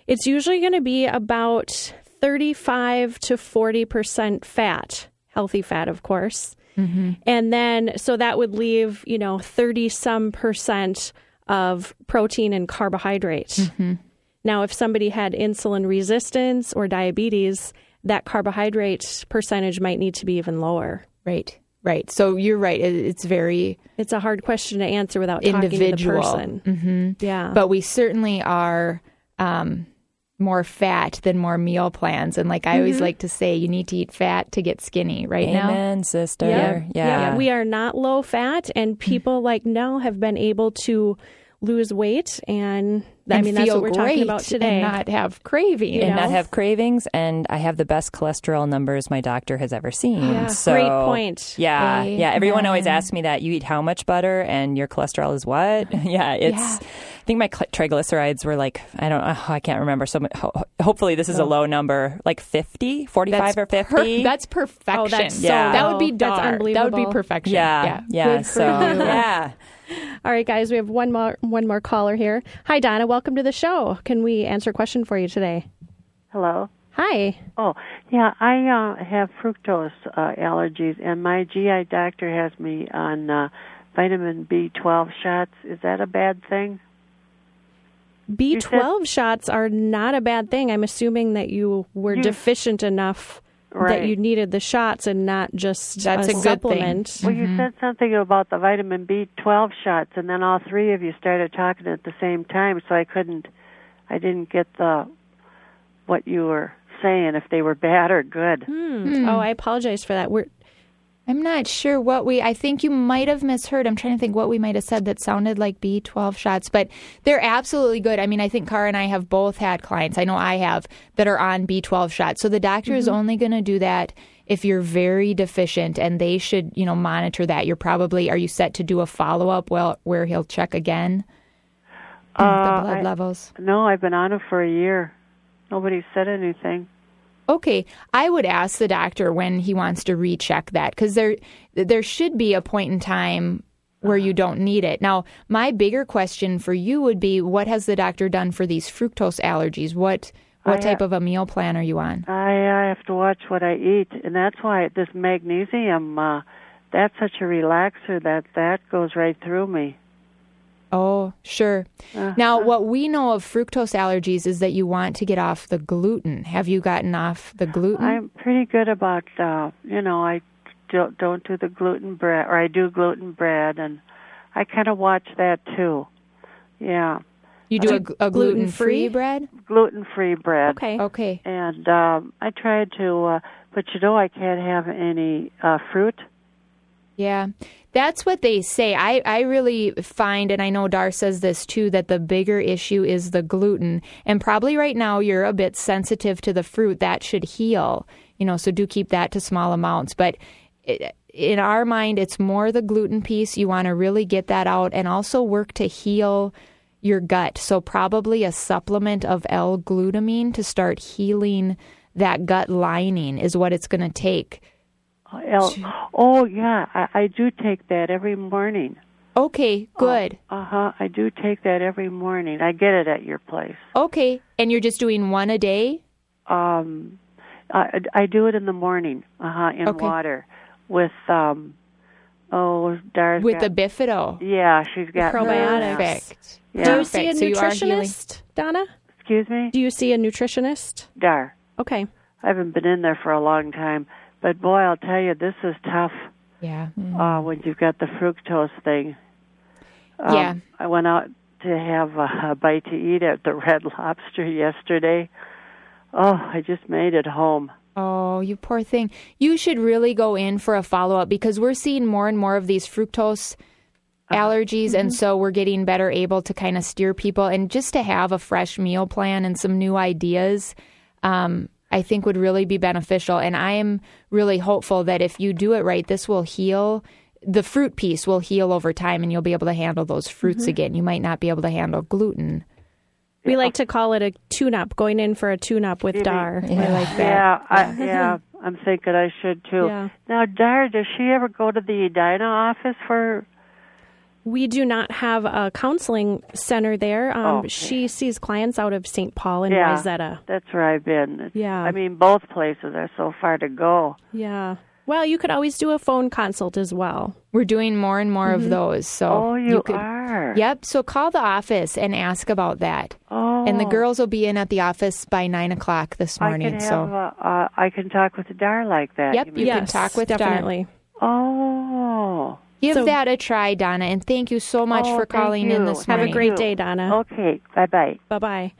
Speaker 1: it's usually going to be about 35 to 40% fat healthy fat of course. Mm-hmm. And then so that would leave you know 30 some percent of protein and carbohydrate mm-hmm. Now, if somebody had insulin resistance or diabetes, that carbohydrate percentage might need to be even lower.
Speaker 2: Right. Right. So you're right. It's very
Speaker 1: It's a hard question to answer without talking to the
Speaker 2: individual.
Speaker 1: person.
Speaker 2: hmm
Speaker 1: Yeah.
Speaker 2: But we certainly are um, more fat than more meal plans. And like I always like to say, you need to eat fat to get skinny, right now?
Speaker 3: Amen, sister.
Speaker 1: Yeah.
Speaker 3: Yeah.
Speaker 1: We are not low fat, and people like now have been able to lose weight. And, I
Speaker 2: And
Speaker 1: mean, that's what we're talking about today.
Speaker 2: And not have cravings.
Speaker 1: You
Speaker 3: and
Speaker 1: know?
Speaker 3: not have cravings, and I have the best cholesterol numbers my doctor has ever seen.
Speaker 1: Yeah,
Speaker 3: so,
Speaker 1: great point.
Speaker 3: Yeah, yeah. Everyone always asks me that. You eat how much butter, and your cholesterol is what? yeah, it's.
Speaker 2: Yeah.
Speaker 3: I think my triglycerides were like I don't. Oh, I can't remember. So hopefully this is a oh. low number, like 50, 45 or
Speaker 2: per-
Speaker 3: fifty.
Speaker 2: that's perfection.
Speaker 1: Oh, that's so
Speaker 3: Yeah.
Speaker 2: That would be
Speaker 1: low. That's
Speaker 2: dar. That would be perfection.
Speaker 3: yeah, yeah.
Speaker 2: Good for
Speaker 3: so
Speaker 2: you.
Speaker 3: yeah.
Speaker 1: All right, guys, we have one more one more caller here. Hi, Donna. Welcome to the show. Can we answer a question for you today?
Speaker 6: Hello.
Speaker 1: Hi.
Speaker 6: Oh, yeah, I uh, have fructose uh, allergies, and my GI doctor has me on uh, vitamin B12 shots. Is that a bad thing?
Speaker 1: B12 shots are not a bad thing. I'm assuming that you were
Speaker 6: You-
Speaker 1: deficient enough that you needed the shots and not just
Speaker 2: That's a good thing.
Speaker 1: supplement.
Speaker 6: Well, you said something about the vitamin B12 shots, and then all three of you started talking at the same time, so I couldn't, I didn't get the what you were saying if they were bad or good.
Speaker 1: Hmm. Oh, I apologize for that. We're
Speaker 2: I'm not sure what we. I think you might have misheard. I'm trying to think what we might have said that sounded like B12 shots, but they're absolutely good. I mean, I think Kara and I have both had clients. I know I have that are on B12 shots. So the doctor is only going to do that if you're very deficient, and they should, you know, monitor that. You're probably. Are you set to do a follow up? Well, where he'll check again the
Speaker 6: Uh,
Speaker 2: blood
Speaker 6: I-
Speaker 2: levels.
Speaker 6: No, I've been on it for a year. Nobody said anything.
Speaker 2: Okay, I would ask the doctor when he wants to recheck that because there there should be a point in time where you don't need it. Now, my bigger question for you would be what has the doctor done for these fructose allergies? What what
Speaker 6: I
Speaker 2: type
Speaker 6: ha-
Speaker 2: of a meal plan are you on?
Speaker 6: I, I have to watch what I eat, and that's why this magnesium. Uh, that's such a relaxer that that goes right through me.
Speaker 2: Oh, sure. Now, what we know of fructose allergies is that you want to get off the gluten. Have you gotten off the gluten?
Speaker 6: I'm pretty good about, uh, you know, I don't don't do the gluten bread, or I do gluten bread, and I kind of watch that too. Yeah,
Speaker 2: you do a, a gluten
Speaker 1: gluten-free?
Speaker 2: free bread?
Speaker 6: gluten free bread.
Speaker 1: okay.
Speaker 2: Okay.
Speaker 6: And um, I tried to, uh, but you know, I can't have any uh, fruit.
Speaker 2: Yeah, that's what they say. I, I really find, and I know Dar says this too, that the bigger issue is the gluten. And probably right now you're a bit sensitive to the fruit. That should heal, you know, so do keep that to small amounts. But it, in our mind, it's more the gluten piece. You want to really get that out and also work to heal your gut. So probably a supplement of L-glutamine to start healing that gut lining is what it's going to take.
Speaker 6: El- oh yeah, I, I do take that every morning.
Speaker 2: Okay, good.
Speaker 6: Uh huh. I do take that every morning. I get it at your place.
Speaker 2: Okay, and you're just doing one a day?
Speaker 6: Um, I, I do it in the morning. Uh huh. In
Speaker 2: Okay.
Speaker 6: water with um. Oh, Dar's
Speaker 2: With the
Speaker 6: got,
Speaker 2: bifido.
Speaker 6: yeah, she's got
Speaker 1: Probiotics.
Speaker 6: Yeah.
Speaker 1: Do you see a
Speaker 2: So you are healing.
Speaker 1: nutritionist, Donna?
Speaker 6: Excuse me,
Speaker 1: Do you see a nutritionist?
Speaker 6: Dar.
Speaker 1: Okay.
Speaker 6: I haven't been in there for a long time, but boy, I'll tell you, this is tough.
Speaker 2: Yeah.
Speaker 6: uh, when you've got the fructose thing. Um,
Speaker 2: Yeah.
Speaker 6: I went out to have a, a bite to eat at the Red Lobster yesterday. Oh, I just made it home.
Speaker 2: Oh, you poor thing. You should really go in for a follow up because we're seeing more and more of these fructose allergies. And so we're getting better able to kind of steer people and just to have a fresh meal plan and some new ideas. Um, I think would really be beneficial. And I am really hopeful that if you do it right, this will heal. The fruit piece will heal over time and you'll be able to handle those fruits mm-hmm. again. You might not be able to handle gluten.
Speaker 1: We like to call it a tune up, going in for a tune up with Dar.
Speaker 2: I like that.
Speaker 6: Yeah, I, yeah, I'm thinking I should too.
Speaker 1: Yeah.
Speaker 6: Now, Dar, does she ever go to the Edina office for?
Speaker 1: We do not have a counseling center there. Um,
Speaker 6: Oh, okay.
Speaker 1: She sees clients out of St. Paul and
Speaker 6: Yeah.
Speaker 1: Wayzata.
Speaker 6: That's where I've been. It's-
Speaker 1: Yeah.
Speaker 6: I mean, both places are so far to go.
Speaker 1: Yeah. Well, you could always do a phone consult as well.
Speaker 2: We're doing more and more of those. So
Speaker 6: Oh, you,
Speaker 2: could,
Speaker 6: are.
Speaker 2: Yep. So call the office and ask about that.
Speaker 6: Oh.
Speaker 2: And the girls will be in at the office by nine o'clock this
Speaker 6: I
Speaker 2: morning.
Speaker 6: can
Speaker 2: so.
Speaker 6: A, uh, I can talk with the Dar like that.
Speaker 2: Yep,
Speaker 6: you
Speaker 2: you
Speaker 6: mean?
Speaker 2: can talk with Dar.
Speaker 1: definitely.
Speaker 6: Oh.
Speaker 2: Give
Speaker 1: So-
Speaker 2: that a try, Donna. And thank you so much
Speaker 6: Oh,
Speaker 2: for
Speaker 6: thank
Speaker 2: calling in this morning.
Speaker 1: Have a great day, Donna.
Speaker 6: Okay. Bye bye.
Speaker 1: Bye bye.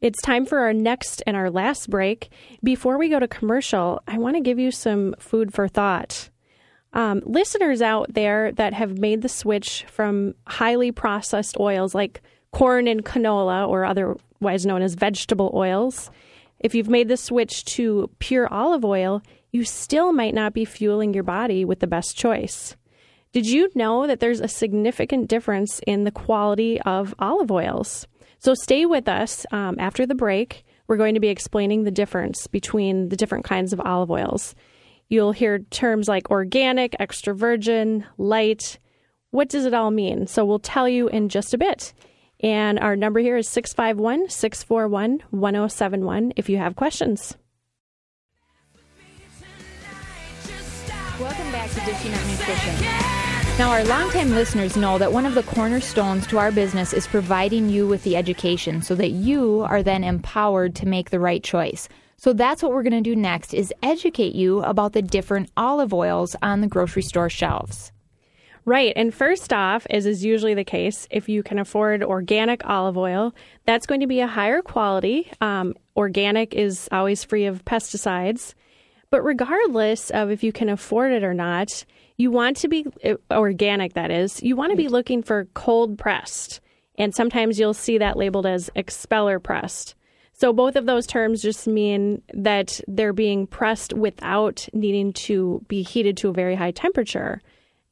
Speaker 1: It's time for our next and our last break. Before we go to commercial, I want to give you some food for thought. Um, listeners out there that have made the switch from highly processed oils like corn and canola, or otherwise known as vegetable oils, if you've made the switch to pure olive oil, you still might not be fueling your body with the best choice. Did you know that there's a significant difference in the quality of olive oils? So stay with us um, after the break. We're going to be explaining the difference between the different kinds of olive oils. You'll hear terms like organic, extra virgin, light. What does it all mean? So we'll tell you in just a bit. And our number here is 651 641 1071 if you have questions.
Speaker 2: Welcome back to Dishing Up Nutrition. Now, our longtime listeners know that one of the cornerstones to our business is providing you with the education so that you are then empowered to make the right choice. So that's what we're going to do next is educate you about the different olive oils on the grocery store shelves.
Speaker 1: Right. And first off, as is usually the case, if you can afford organic olive oil, that's going to be a higher quality. Um, organic is always free of pesticides. But regardless of if you can afford it or not, you want to be uh, organic, that is, you want to be looking for cold pressed. And sometimes you'll see that labeled as expeller pressed. So both of those terms just mean that they're being pressed without needing to be heated to a very high temperature.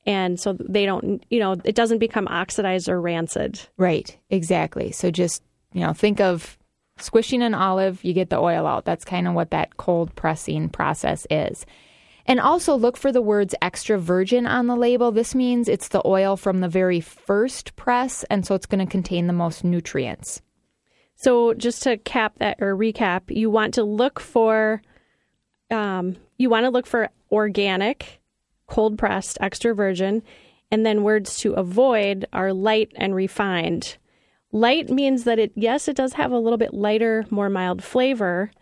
Speaker 1: And so they don't, you know, it doesn't become oxidized or rancid.
Speaker 2: Right, exactly. So just, you know, think of squishing an olive, you get the oil out. That's kind of what that cold pressing process is. And also look for the words extra virgin on the label. This means it's the oil from the very first press, and so it's going to contain the most nutrients.
Speaker 1: So just to cap that or recap, you want to look for, um, you want to look for organic, cold pressed, extra virgin, and then words to avoid are light and refined. Light means that it, yes, it does have a little bit lighter, more mild flavor,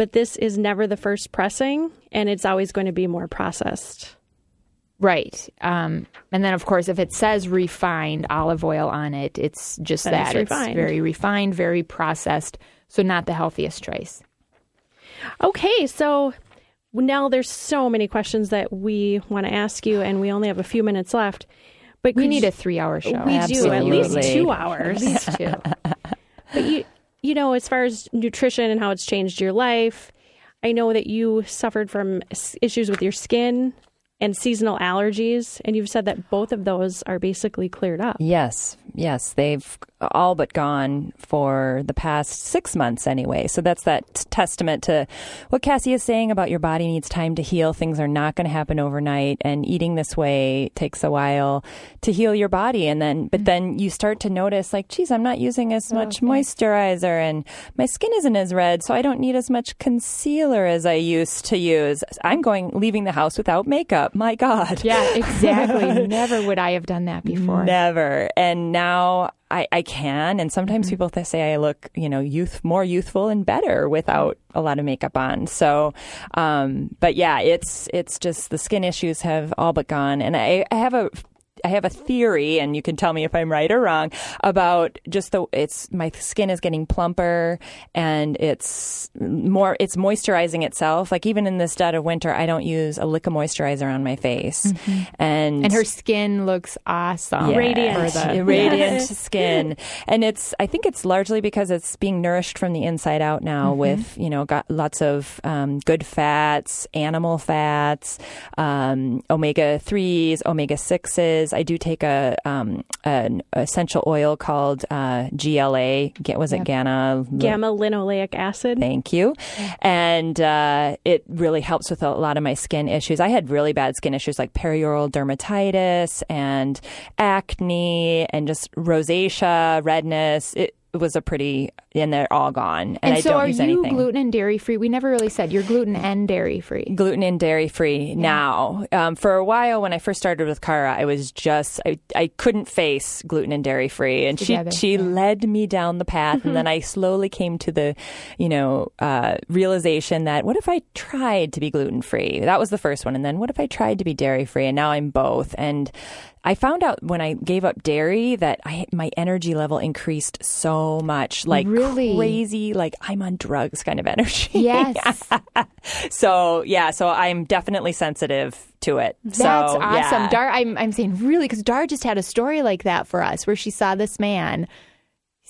Speaker 1: but this is never the first pressing, and it's always going to be more processed.
Speaker 2: Right. Um, and then, of course, if it says refined olive oil on it, it's just
Speaker 1: Then
Speaker 2: that.
Speaker 1: it's
Speaker 2: It's very refined, very processed, so not the healthiest choice.
Speaker 1: Okay, so now there's so many questions that we want to ask you, and we only have a few minutes left. But
Speaker 2: We need
Speaker 1: you-
Speaker 2: a three hour show.
Speaker 1: We do at least two hours.
Speaker 2: At least two.
Speaker 1: But you, you know, as far as nutrition and how it's changed your life, I know that you suffered from issues with your skin. And seasonal allergies. And you've said that both of those are basically cleared up.
Speaker 3: Yes, yes, they've all but gone for the past six months anyway. So that's that testament to what Cassie is saying about your body needs time to heal. Things are not going to happen overnight, and eating this way takes a while to heal your body. And then, but then you start to notice, like, geez, I'm not using as oh, much moisturizer, and my skin isn't as red, so I don't need as much concealer as I used to use. I'm going leaving the house without makeup. My God.
Speaker 2: Yeah, exactly. Never would I have done that before.
Speaker 3: Never. And now I, I can. And sometimes people say I look, you know, youth more youthful and better without a lot of makeup on. So, um, but yeah, it's it's just the skin issues have all but gone. And I, I have a I have a theory, and you can tell me if I'm right or wrong about just the it's my skin is getting plumper and it's more it's moisturizing itself. Like even in this dead of winter, I don't use a lick of moisturizer on my face, and
Speaker 2: And her skin looks awesome.
Speaker 3: yeah,
Speaker 1: Radiant.
Speaker 3: for the radiant skin, and it's I think it's largely because it's being nourished from the inside out now with you know got lots of um, good fats, animal fats, um, omega threes, omega sixes. I do take a um, an essential oil called uh, GLA. Was it Gana?
Speaker 1: Gamma linoleic acid.
Speaker 3: Thank you. And uh, it really helps with a lot of my skin issues. I had really bad skin issues like perioral dermatitis and acne and just rosacea, redness. It, was a pretty, and they're all gone. And,
Speaker 2: And,
Speaker 3: I
Speaker 2: so,
Speaker 3: don't
Speaker 2: are
Speaker 3: use
Speaker 2: you
Speaker 3: anything.
Speaker 2: gluten and dairy free? We never really said you're gluten and dairy free.
Speaker 3: gluten and dairy free now. Um, for a while, when I first started with Kara, I was just I, I couldn't face gluten and dairy free, and
Speaker 2: Together,
Speaker 3: she she
Speaker 2: yeah.
Speaker 3: led me down the path, and then I slowly came to the, you know, uh, realization that what if I tried to be gluten free? That was the first one, and then what if I tried to be dairy free? And now I'm both, and I found out when I gave up dairy that I, my energy level increased so much, like
Speaker 2: Really?
Speaker 3: crazy, like I'm on drugs kind of energy.
Speaker 2: Yes.
Speaker 3: So yeah, so I'm definitely sensitive to it.
Speaker 2: That's
Speaker 3: so,
Speaker 2: awesome.
Speaker 3: yeah.
Speaker 2: Dar, I'm, I'm saying really because Dar just had a story like that for us where she saw this man.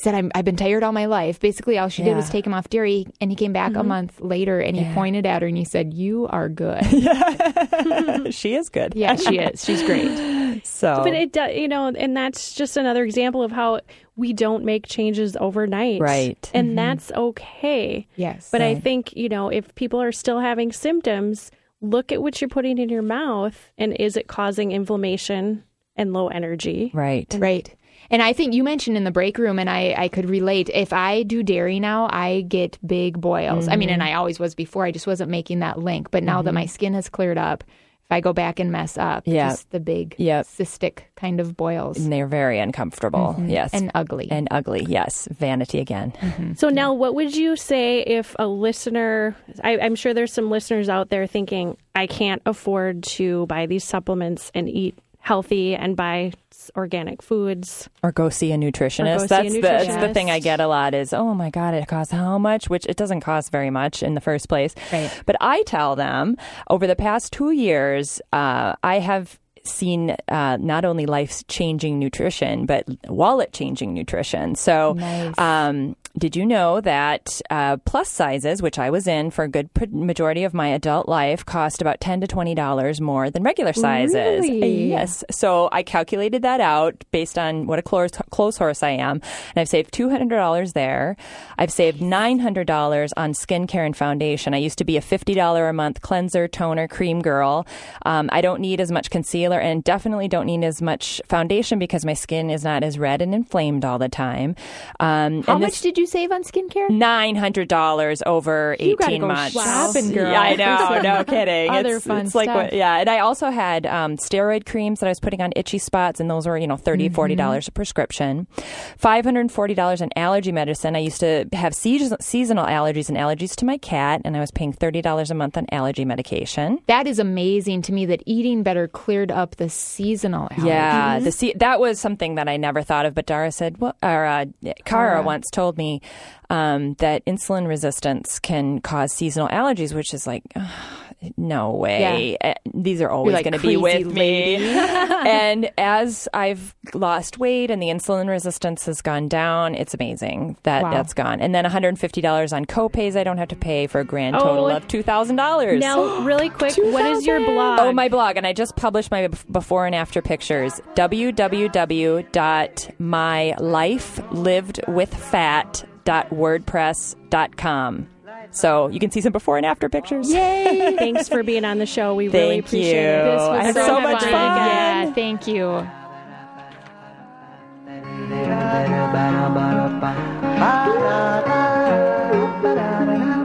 Speaker 2: He said, I'm, I've been tired all my life. Basically, all she did was take him off dairy, and he came back a mm-hmm. month later and he pointed at her and he said, You are good.
Speaker 3: she is good.
Speaker 2: yeah, she is. She's great.
Speaker 3: So
Speaker 1: But it does, you know, and that's just another example of how we don't make changes overnight.
Speaker 3: Right.
Speaker 1: And mm-hmm. that's okay.
Speaker 2: Yes.
Speaker 1: But I think, you know, if people are still having symptoms, look at what you're putting in your mouth and is it causing inflammation and low energy?
Speaker 3: right.
Speaker 2: Right. And I think you mentioned in the break room, and I, I could relate. If I do dairy now, I get big boils. I mean, and mm-hmm. I always was before. I just wasn't making that link. But now that my mm-hmm. skin has cleared up, if I go back and mess up,
Speaker 3: Yeah.
Speaker 2: just the big
Speaker 3: Yep.
Speaker 2: cystic kind of boils
Speaker 3: And they're very uncomfortable. Mm-hmm. Yes.
Speaker 2: and ugly.
Speaker 3: and ugly. Yes. Vanity again.
Speaker 1: So now, what would you say if a listener? I, I'm sure there's some listeners out there thinking, I can't afford to buy these supplements and eat healthy and buy s- organic foods.
Speaker 3: Or go see a nutritionist.
Speaker 1: See a
Speaker 3: that's the that's the thing I get a lot is, oh my God, it costs how much? Which it doesn't cost very much in the first place.
Speaker 2: Right.
Speaker 3: But I tell them over the past two years, uh, I have seen uh, not only life changing nutrition, but wallet changing nutrition. So,
Speaker 2: Nice.
Speaker 3: um, did you know that uh, plus sizes, which I was in for a good majority of my adult life, cost about ten to twenty dollars more than regular sizes?
Speaker 2: Really?
Speaker 3: Yes. So I calculated that out based on what a clothes, clothes horse I am, and I've saved two hundred dollars there. I've saved nine hundred dollars on skincare and foundation. I used to be a fifty dollar a month cleanser, toner, cream girl. Um, I don't need as much concealer, and definitely don't need as much foundation because my skin is not as red and inflamed all the time. Um,
Speaker 2: How
Speaker 3: and
Speaker 2: much did you save on skincare?
Speaker 3: Nine hundred dollars over
Speaker 2: You
Speaker 3: eighteen
Speaker 2: go
Speaker 3: months.
Speaker 2: shopping, girl.
Speaker 3: Yeah, I know. No kidding.
Speaker 2: other
Speaker 3: it's,
Speaker 2: fun
Speaker 3: it's like
Speaker 2: stuff.
Speaker 3: what, yeah. And I also had um, steroid creams that I was putting on itchy spots, and those were you know 30
Speaker 2: Mm-hmm.
Speaker 3: forty dollars a prescription. Five hundred and forty dollars in allergy medicine. I used to have seas- seasonal allergies and allergies to my cat, and I was paying thirty dollars a month on allergy medication.
Speaker 2: That is amazing to me that eating better cleared up the seasonal allergies.
Speaker 3: Yeah, the se- that was something that I never thought of. But Dara said, well, or uh, Kara once told me, um, that insulin resistance can cause seasonal allergies, which is like, no way. Uh, These are always
Speaker 2: like,
Speaker 3: going to be with me. and as I've lost weight and the insulin resistance has gone down, it's amazing that
Speaker 2: Wow.
Speaker 3: that's gone. And then $150 on copays I don't have to pay for a grand
Speaker 1: Oh,
Speaker 3: total of $2,000.
Speaker 1: Now, really quick, what is your blog?
Speaker 3: Oh, my blog. And I just published my before and after pictures. www.mylifelivedwithfat.wordpress.com. So you can see some before and after pictures.
Speaker 1: Yay! Thanks for being on the show. We really appreciate
Speaker 3: you.
Speaker 1: it.
Speaker 3: This was I so, so much
Speaker 1: fun.
Speaker 3: fun.
Speaker 2: Yeah, thank you. Ba-da-ba-da-ba-da-ba.